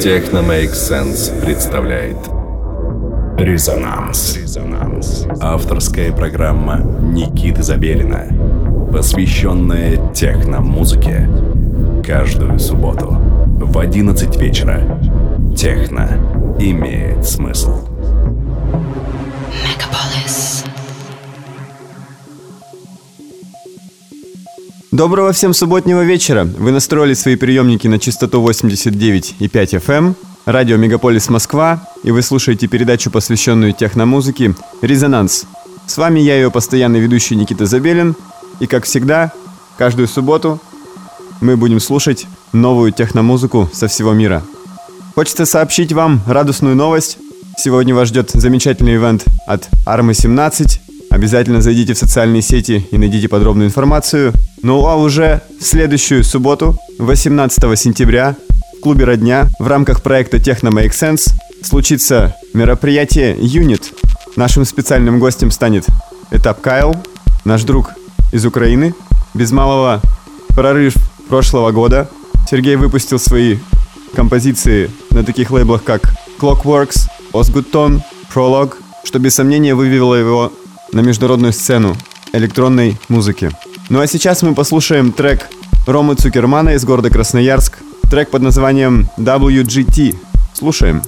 Техно Make Sense представляет Резонанс. Резонанс. Авторская программа Никиты Забелина, посвященная техно-музыке. Каждую субботу в 11 вечера. Техно имеет смысл. Megapolis. Доброго всем субботнего вечера. Вы настроили свои приемники на частоту 89,5 FM, радио Мегаполис Москва, и вы слушаете передачу, посвященную техномузыке «Резонанс». С вами я, ее постоянный ведущий Никита Забелин, и, как всегда, каждую субботу мы будем слушать новую техномузыку со всего мира. Хочется сообщить вам радостную новость. Сегодня вас ждет замечательный ивент от Arma 17. Обязательно зайдите в социальные сети и найдите подробную информацию. Ну а уже в следующую субботу, 18 сентября, в клубе «Родня» в рамках проекта «Техно Make Sense» случится мероприятие «Юнит». Нашим специальным гостем станет Этап Кайл, наш друг из Украины. Без малого прорыв прошлого года. Сергей выпустил свои композиции на таких лейблах, как Clockworks, Osgood Prologue, что без сомнения вывело его на международную сцену электронной музыки. Ну а сейчас мы послушаем трек Ромы Цукермана из города Красноярск. Трек под названием WGT. Слушаем.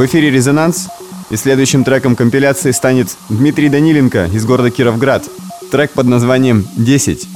В эфире «Резонанс» и следующим треком компиляции станет Дмитрий Даниленко из города Кировград. Трек под названием «10».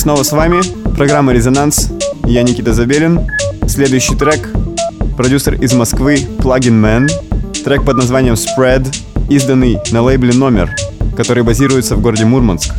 Снова с вами. Программа «Резонанс». Я Никита Забелин. Следующий трек. Продюсер из Москвы Plugin Man. Трек под названием Spread, изданный на лейбле «Номер», который базируется в городе Мурманск.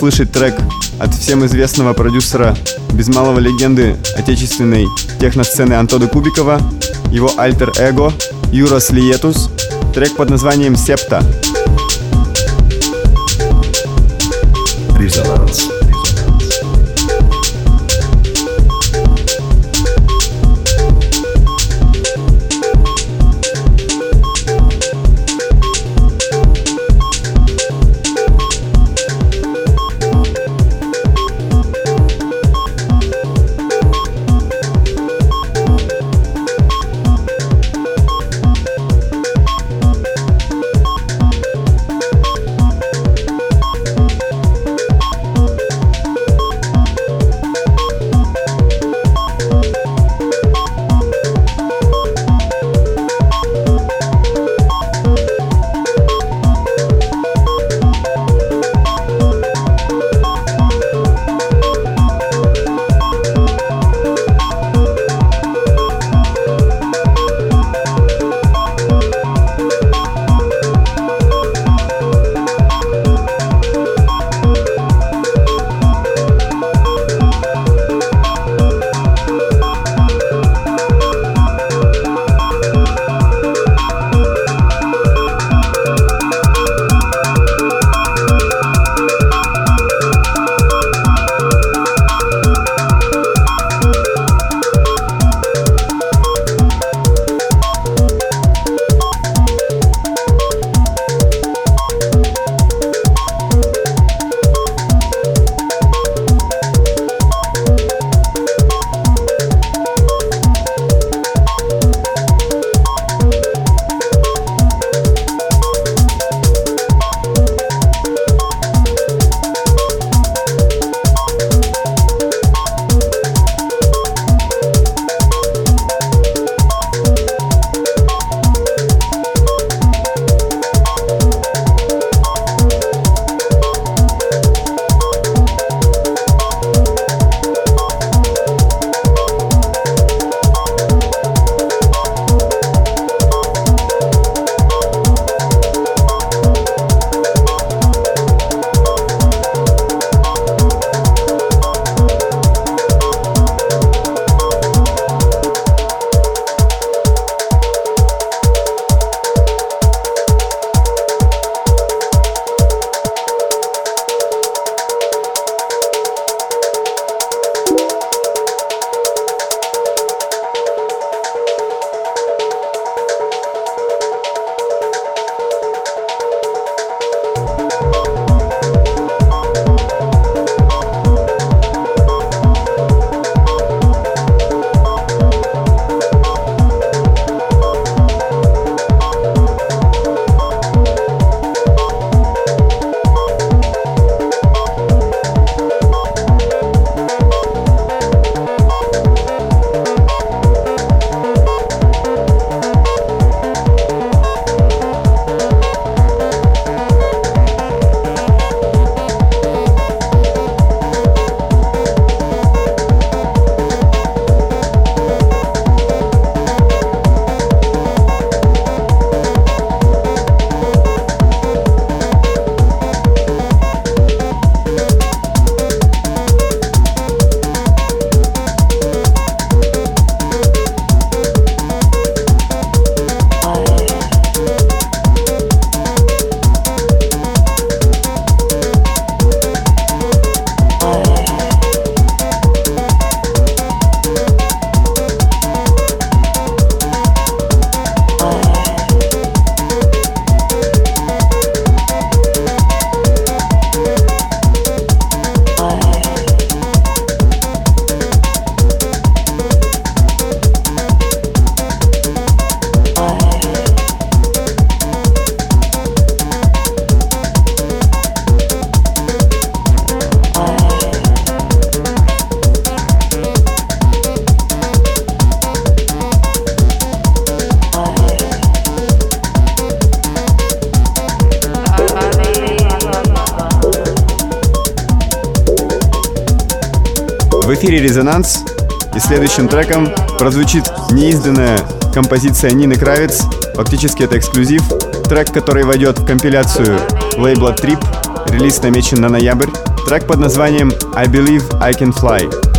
Можете слышать трек от всем известного продюсера без малого легенды отечественной техносцены Антода Кубикова, его альтер-эго Юрос Лиетус, трек под названием «Септа». Резонанс. «Резонанс» и следующим треком прозвучит неизданная композиция Нины Кравец. Фактически это эксклюзив. Трек, который войдет в компиляцию лейбла Trip. Релиз намечен на ноябрь. Трек под названием «I Believe I Can Fly».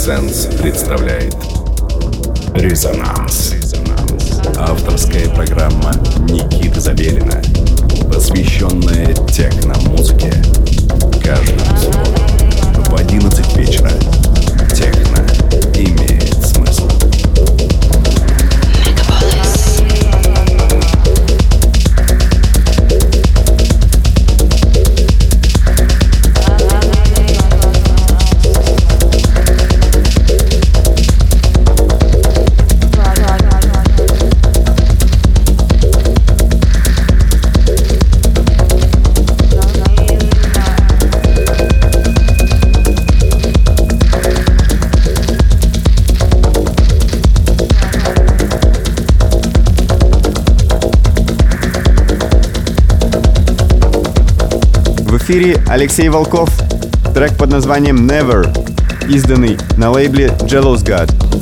Sense. Эфире Алексей Волков, трек под названием Never, изданный на лейбле Jealous God.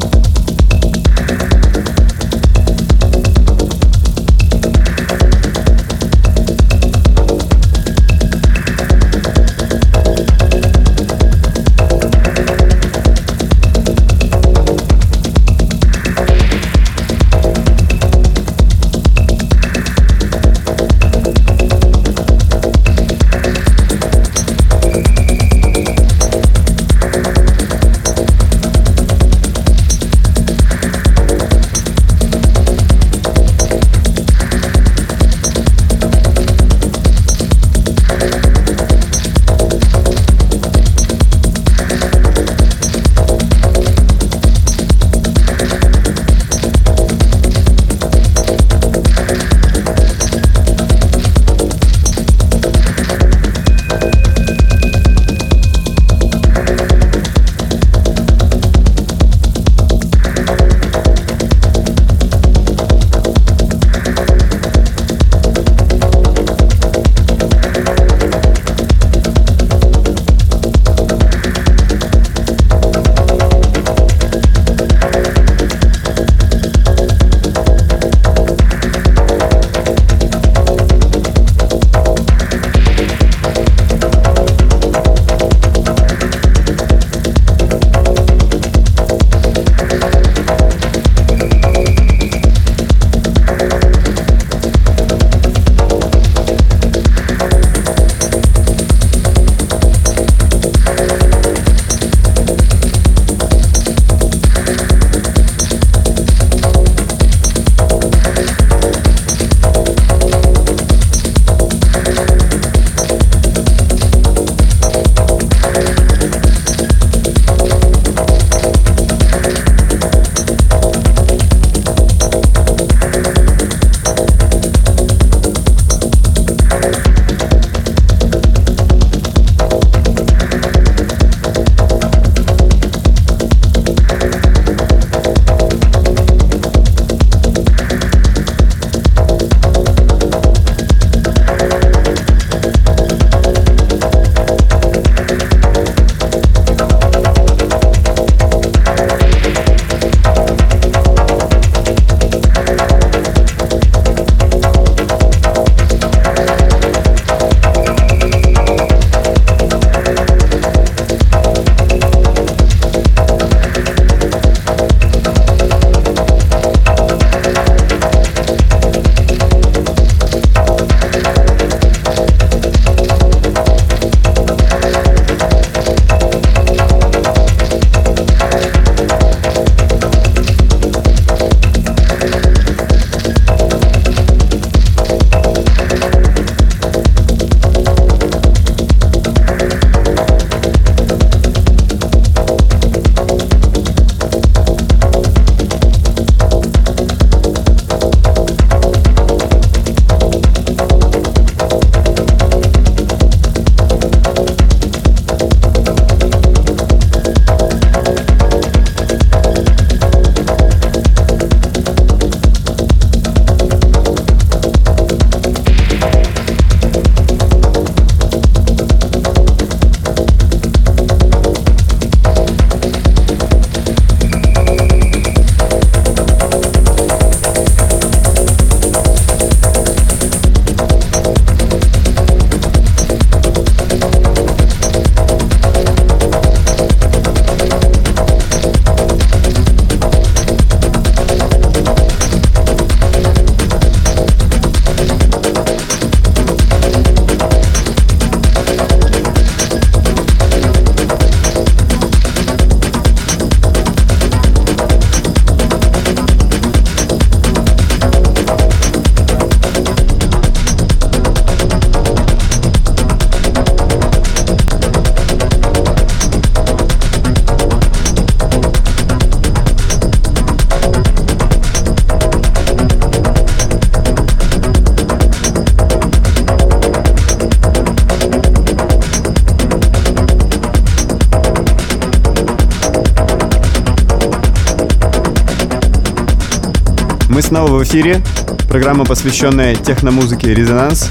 Эфире. Программа, посвященная техномузыке «Резонанс».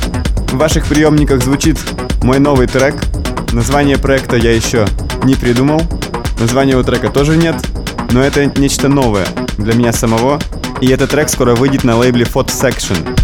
В ваших приемниках звучит мой новый трек. Название проекта я еще не придумал. Названия у трека тоже нет. Но это нечто новое для меня самого. И этот трек скоро выйдет на лейбле Photo Section.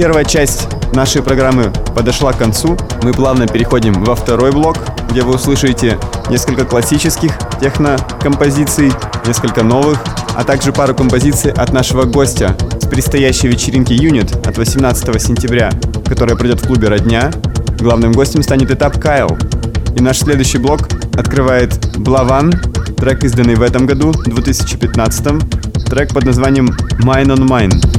Первая часть нашей программы подошла к концу. Мы плавно переходим во второй блок, где вы услышите несколько классических техно-композиций, несколько новых, а также пару композиций от нашего гостя с предстоящей вечеринки Юнит от 18 сентября, которая пройдет в клубе «Родня». Главным гостем станет этап Кайл. И наш следующий блок открывает Блаван, трек, изданный в этом году, 2015 трек под названием «Mine on Mine».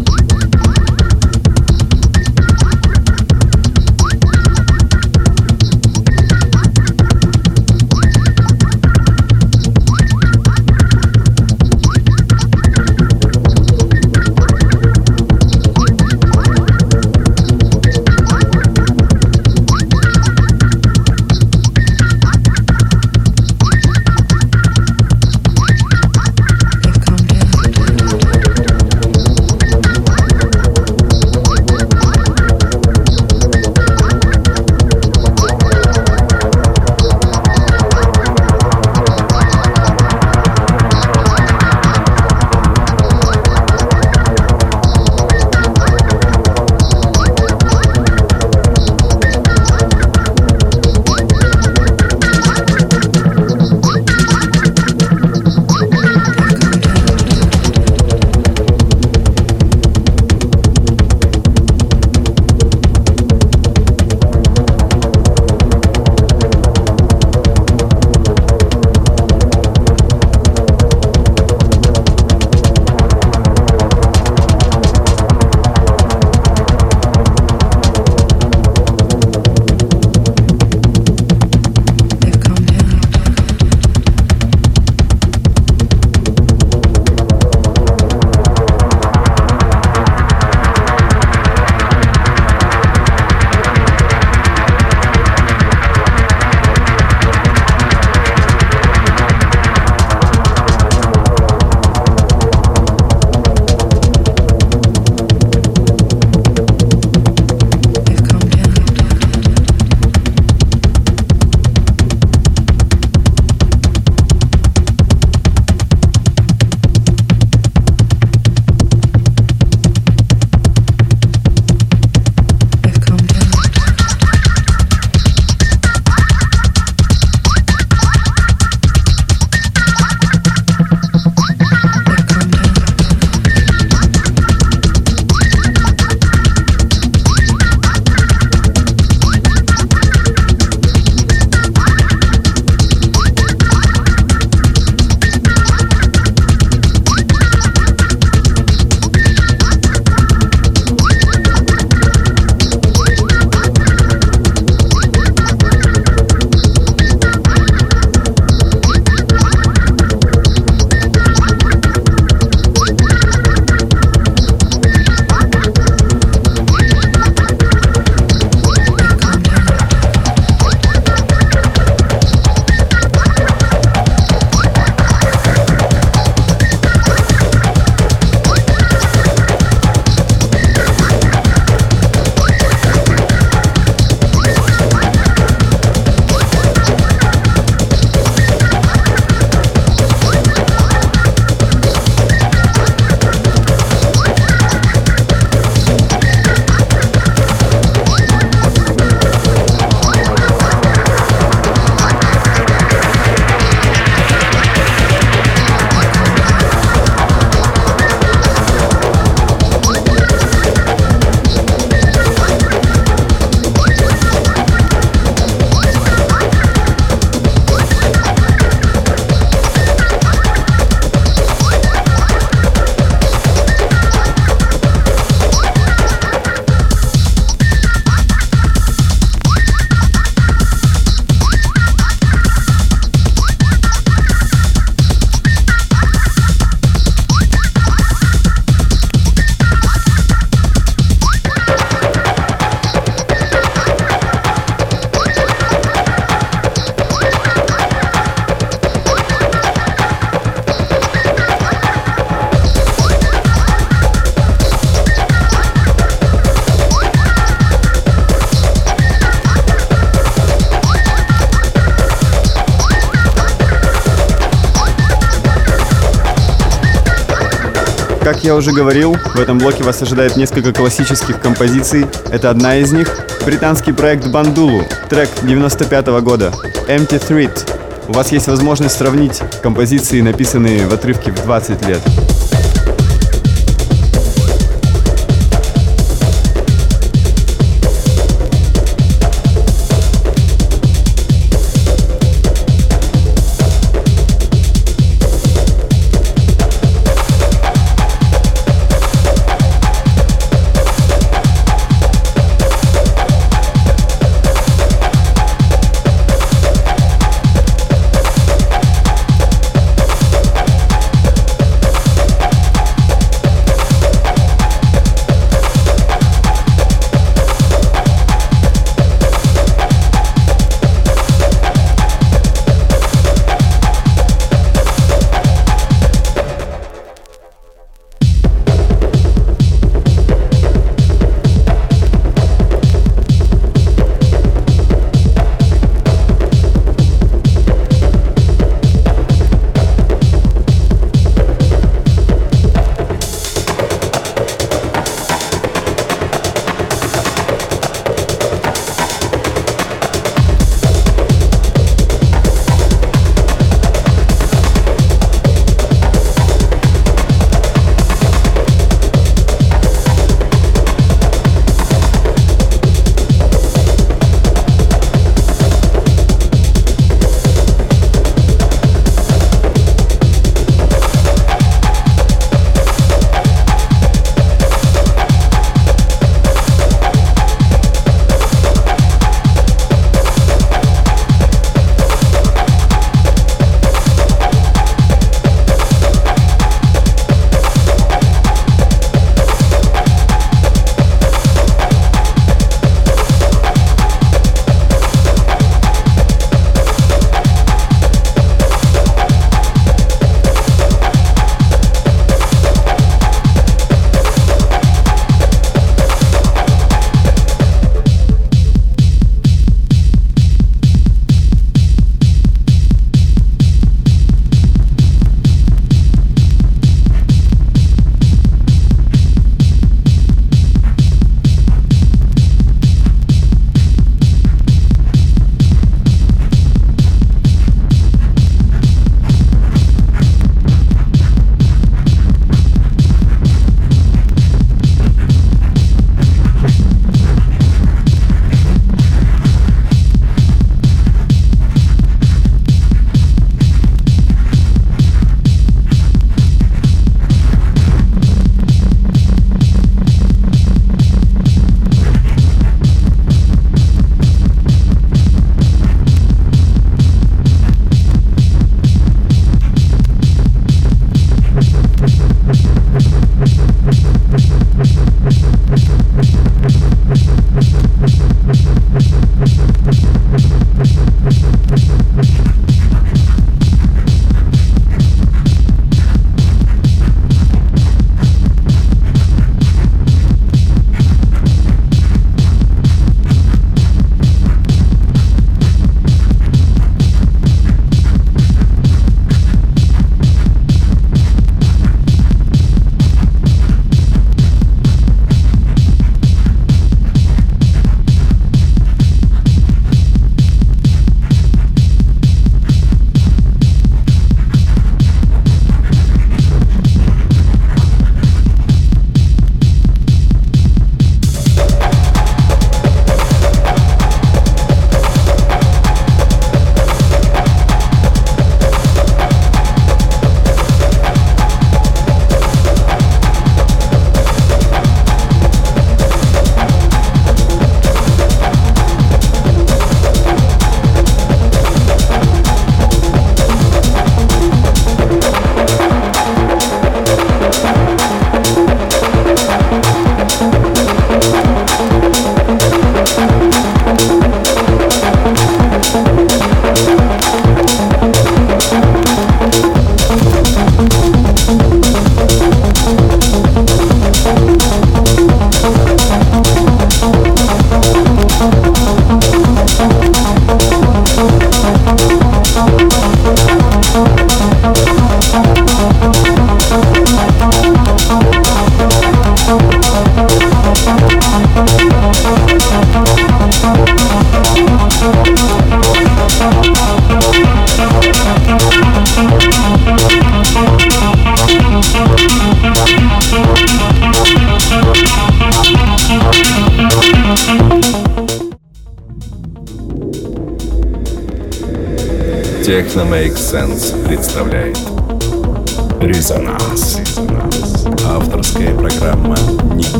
Я уже говорил, в этом блоке вас ожидает несколько классических композиций. Это одна из них. Британский проект Бандулу, трек 95 -го года, Empty Threat. У вас есть возможность сравнить композиции, написанные в отрывке в 20 лет.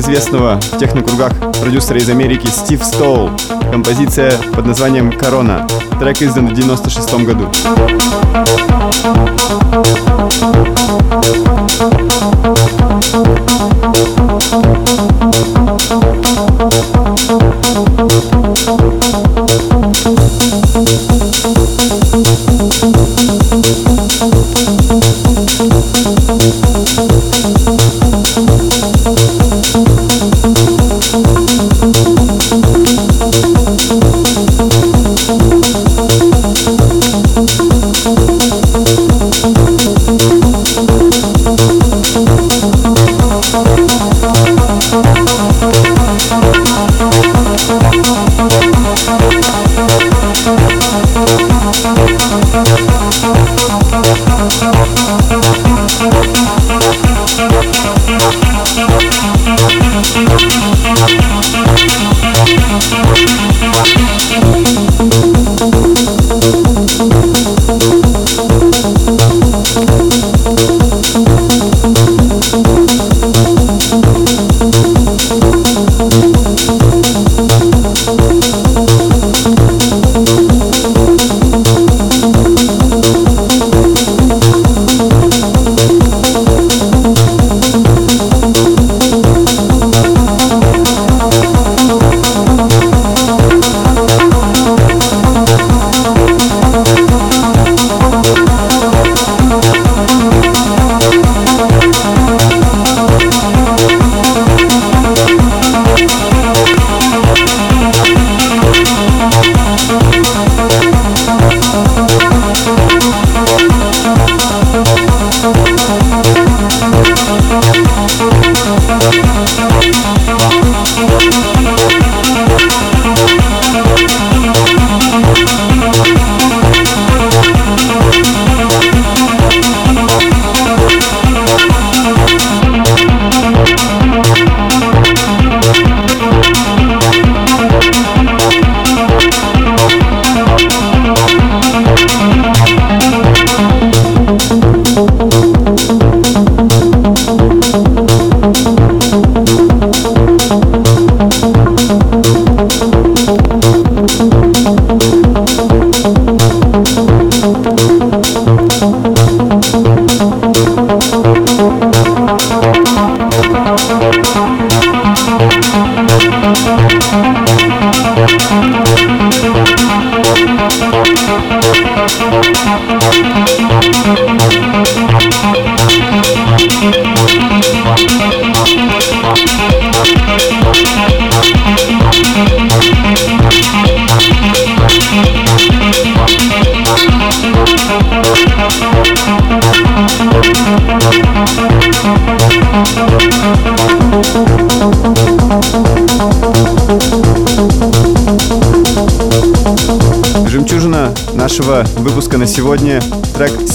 Известного в технокругах продюсера из Америки Стив Стоул. Композиция под названием «Корона». Трек издан в 96 году.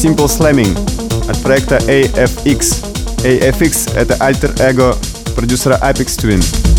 Simple Slamming от проекта AFX. AFX — это альтер-эго продюсера Apex Twin.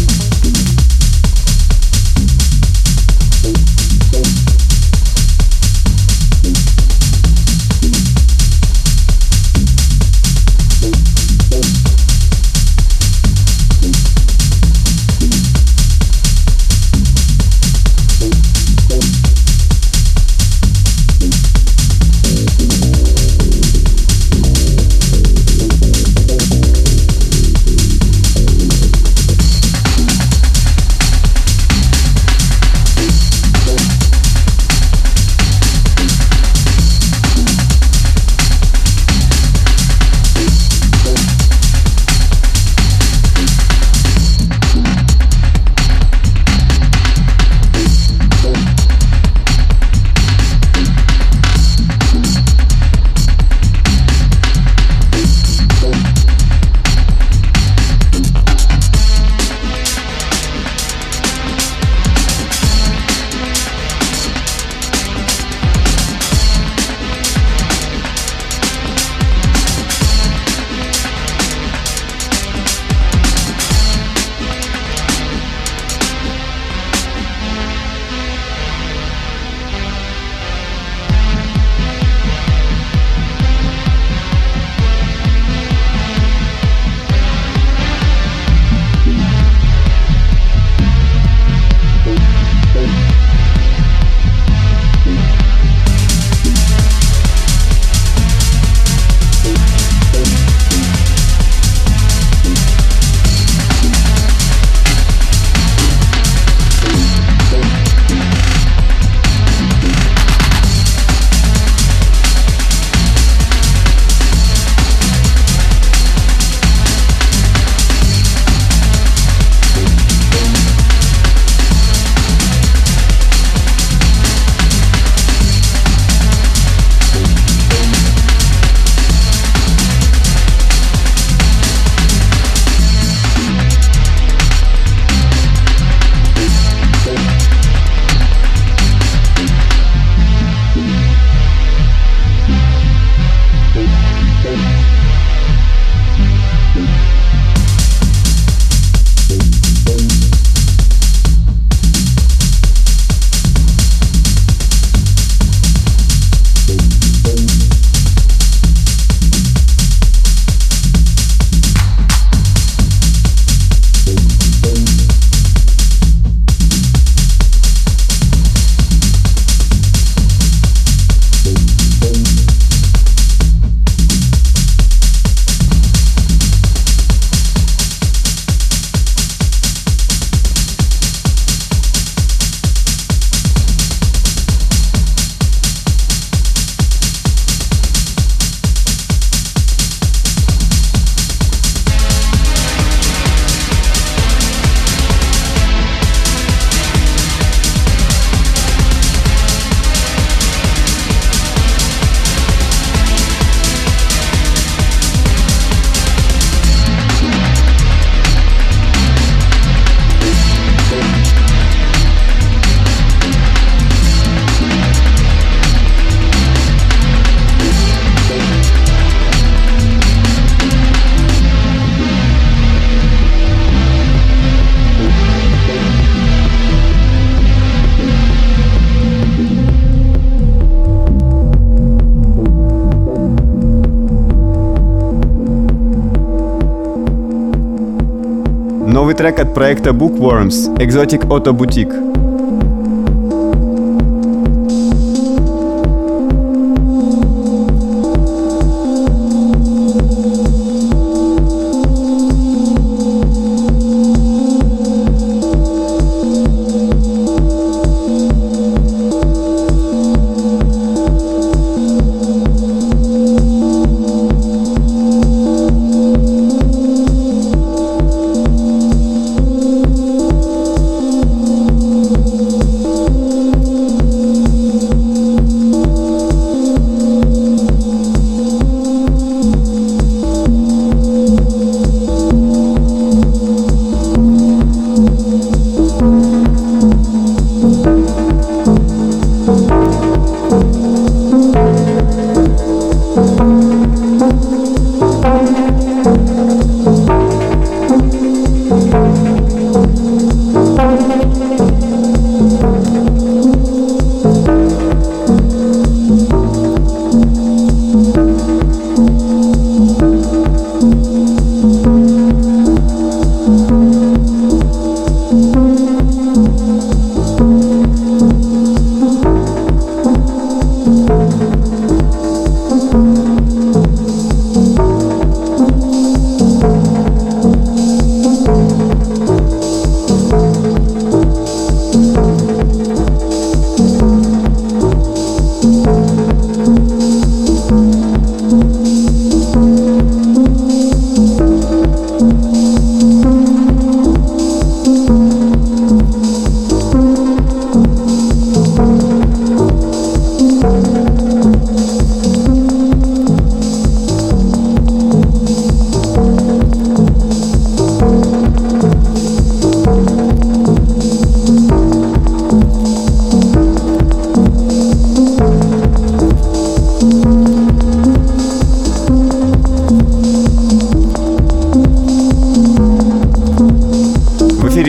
Проекта Bookworms Exotic Auto Boutique.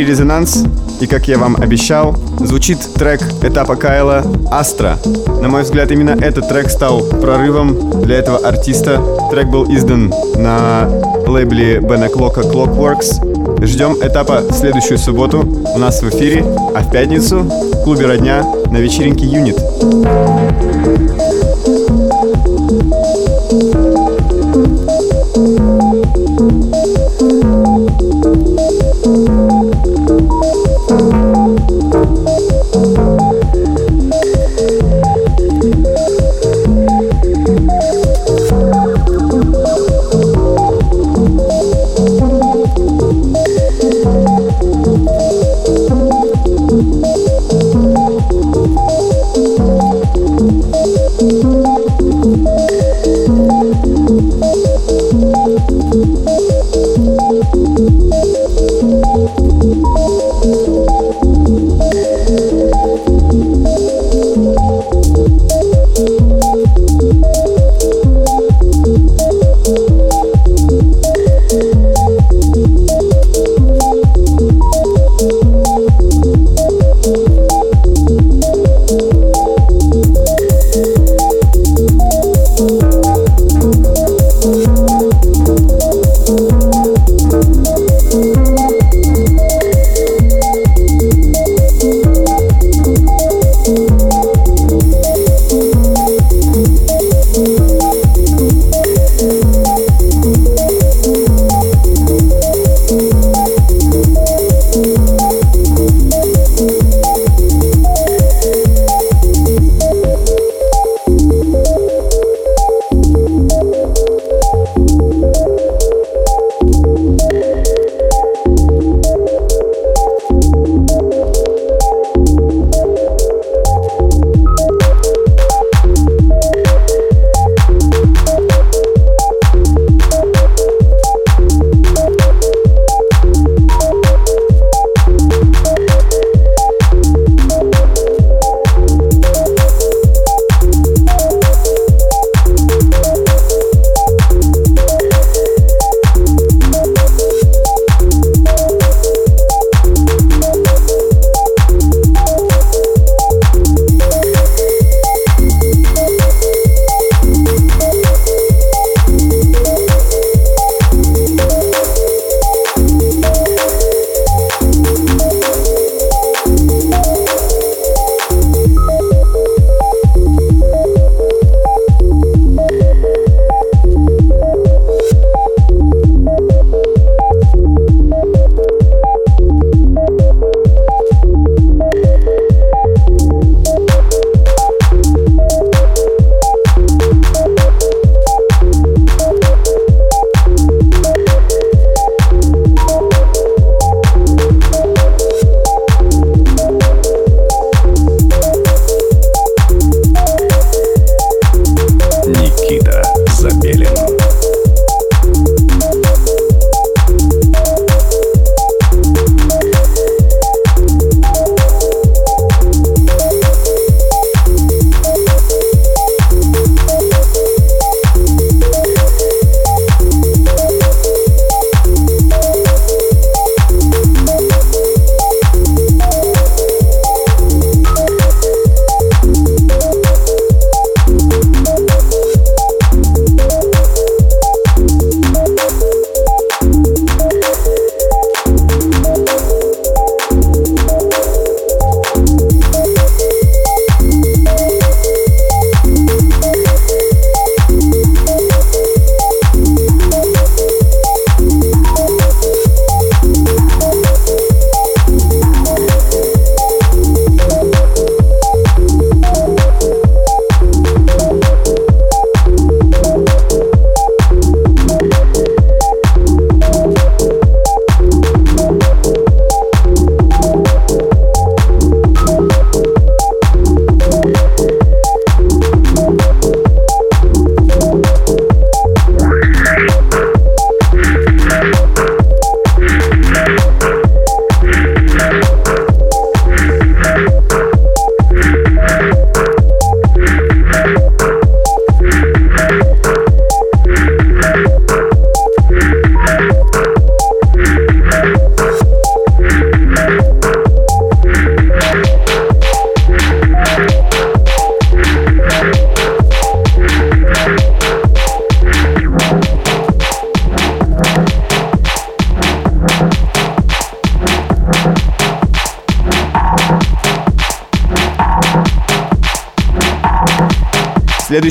«Резонанс». И, как я вам обещал, звучит трек этапа Кайла «Астра». На мой взгляд, именно этот трек стал прорывом для этого артиста. Трек был издан на лейбле Бена Клока Clockworks. Ждем этапа в следующую субботу у нас в эфире, а в пятницу в клубе «Родня» на вечеринке «Юнит».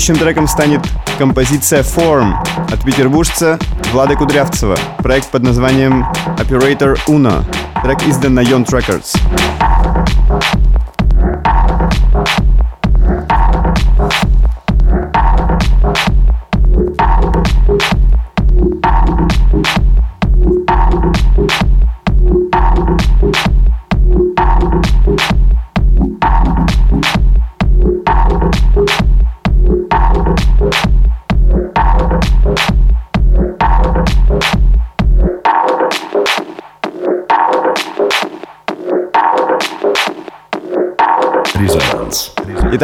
Следующим треком станет композиция Form от петербуржца Влада Кудрявцева. Проект под названием Operator Uno. Трек издан на Yon Records.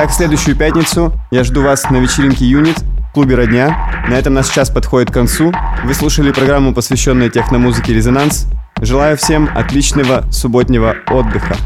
Итак, в следующую пятницу я жду вас на вечеринке Юнит в клубе «Родня». На этом наш час подходит к концу. Вы слушали программу, посвященную техномузыке «Резонанс». Желаю всем отличного субботнего отдыха.